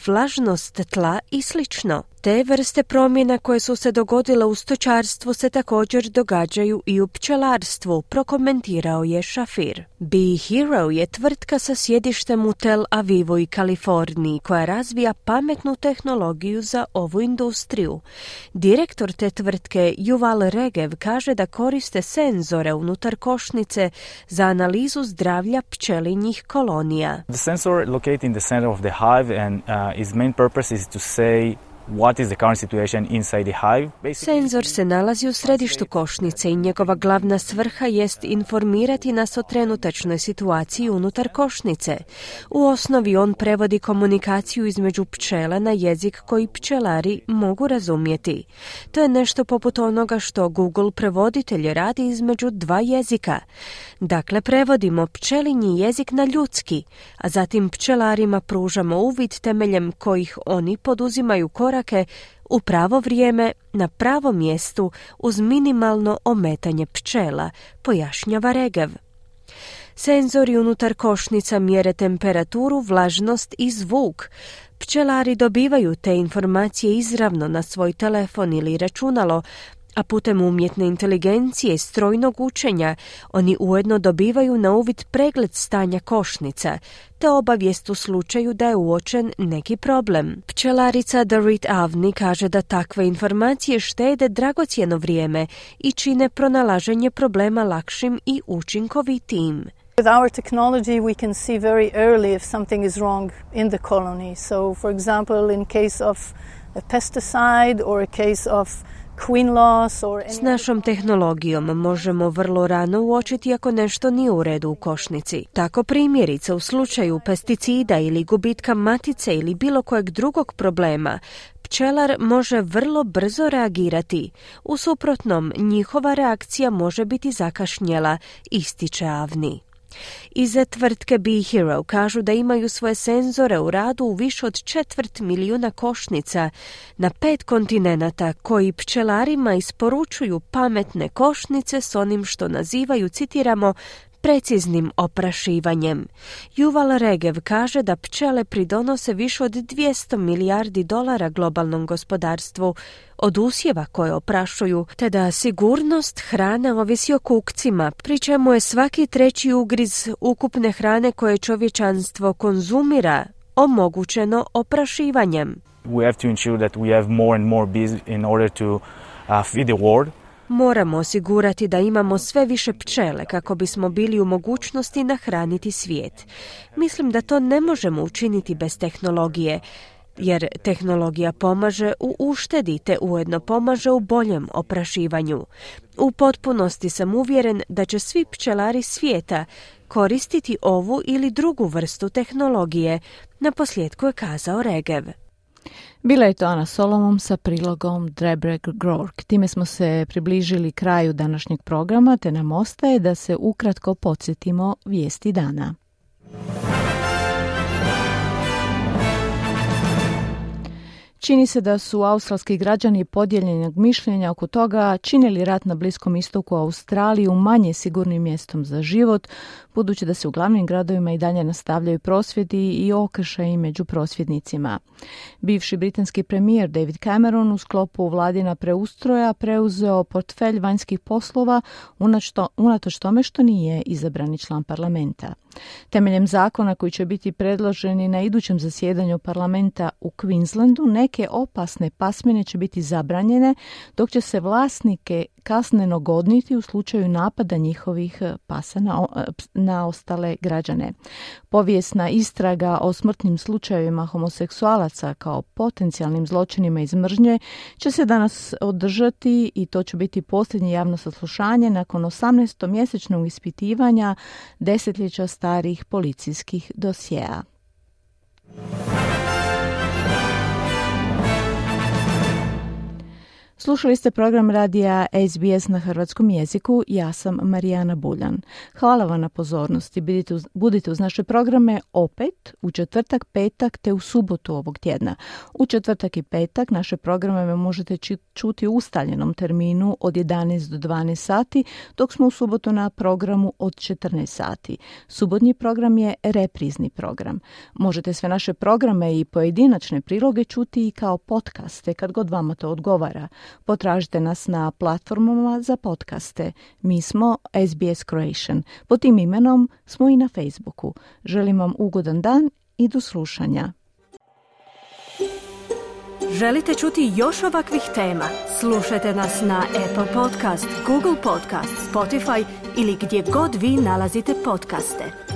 vlažnost tla i slično. Te vrste promjena koje su se dogodile u stočarstvu se također događaju i u pčelarstvu, prokomentirao je Šafir. Bee Hero je tvrtka sa sjedištem u Tel Avivu i Kaliforniji koja razvija pametnu tehnologiju za ovu industriju. Direktor te tvrtke Yuval Regev kaže da koriste senzore unutar košnice za analizu zdravlja pčelinjih kolonija. The sensor located in the center of the hive and uh, its main purpose is to say what is the current situation inside the hive. Senzor se nalazi u središtu košnice i njegova glavna svrha jest informirati nas o trenutačnoj situaciji unutar košnice. U osnovi on prevodi komunikaciju između pčela na jezik koji pčelari mogu razumjeti. To je nešto poput onoga što Google prevoditelj radi između dva jezika. Dakle, prevodimo pčelinji jezik na ljudski, a zatim pčelarima pružamo uvid temeljem kojih oni poduzimaju korake u pravo vrijeme, na pravom mjestu, uz minimalno ometanje pčela, pojašnjava Regev. Senzori unutar košnica mjere temperaturu, vlažnost i zvuk. Pčelari dobivaju te informacije izravno na svoj telefon ili računalo, a putem umjetne inteligencije i strojnog učenja oni ujedno dobivaju na uvid pregled stanja košnica, te obavijest u slučaju da je uočen neki problem. Pčelarica Dorit Avni kaže da takve informacije štede dragocjeno vrijeme i čine pronalaženje problema lakšim i učinkovitijim. With our technology, we can see very early if something is wrong in the colony. So, for example, in case of a pesticide or a case of s našom tehnologijom možemo vrlo rano uočiti ako nešto nije u redu u košnici. Tako primjerice u slučaju pesticida ili gubitka matice ili bilo kojeg drugog problema, pčelar može vrlo brzo reagirati. U suprotnom, njihova reakcija može biti zakašnjela, ističe Avni. Iz tvrtke Be Hero kažu da imaju svoje senzore u radu u više od četvrt milijuna košnica na pet kontinenata koji pčelarima isporučuju pametne košnice s onim što nazivaju, citiramo, preciznim oprašivanjem. Juval Regev kaže da pčele pridonose više od 200 milijardi dolara globalnom gospodarstvu od usjeva koje oprašuju, te da sigurnost hrane ovisi o kukcima, pri čemu je svaki treći ugriz ukupne hrane koje čovječanstvo konzumira omogućeno oprašivanjem. We have to ensure that we have more and more bees in order to uh, feed the world. Moramo osigurati da imamo sve više pčele kako bismo bili u mogućnosti nahraniti svijet. Mislim da to ne možemo učiniti bez tehnologije, jer tehnologija pomaže u uštedi te ujedno pomaže u boljem oprašivanju. U potpunosti sam uvjeren da će svi pčelari svijeta koristiti ovu ili drugu vrstu tehnologije, na posljedku je kazao Regev. Bila je to Ana Solomom sa prilogom Drebreg Grork. Time smo se približili kraju današnjeg programa, te nam ostaje da se ukratko podsjetimo vijesti dana. Čini se da su australski građani podijeljenog mišljenja oko toga čini li rat na Bliskom istoku Australiju manje sigurnim mjestom za život, budući da se u glavnim gradovima i dalje nastavljaju prosvjedi i okršaji među prosvjednicima. Bivši britanski premijer David Cameron u sklopu vladina preustroja preuzeo portfelj vanjskih poslova unatoč tome što nije izabrani član parlamenta. Temeljem zakona koji će biti predloženi na idućem zasjedanju parlamenta u Queenslandu, neke opasne pasmine će biti zabranjene, dok će se vlasnike kasneno godniti u slučaju napada njihovih pasa na, na ostale građane. Povijesna istraga o smrtnim slučajevima homoseksualaca kao potencijalnim zločinima iz mržnje će se danas održati i to će biti posljednje javno saslušanje nakon 18-mjesečnog ispitivanja desetljeća starih policijskih dosjea. Slušali ste program radija SBS na hrvatskom jeziku. Ja sam Marijana Buljan. Hvala vam na pozornosti. Budite uz, budite uz naše programe opet u četvrtak, petak te u subotu ovog tjedna. U četvrtak i petak naše programe možete čuti u ustaljenom terminu od 11 do 12 sati, dok smo u subotu na programu od 14 sati. Subotnji program je reprizni program. Možete sve naše programe i pojedinačne priloge čuti i kao podcaste kad god vama to odgovara. Potražite nas na platformama za podcaste. Mi smo SBS Croatian. Po tim imenom smo i na Facebooku. Želim vam ugodan dan i do slušanja. Želite čuti još ovakvih tema? Slušajte nas na Apple Podcast, Google Podcast, Spotify ili gdje god vi nalazite podcaste.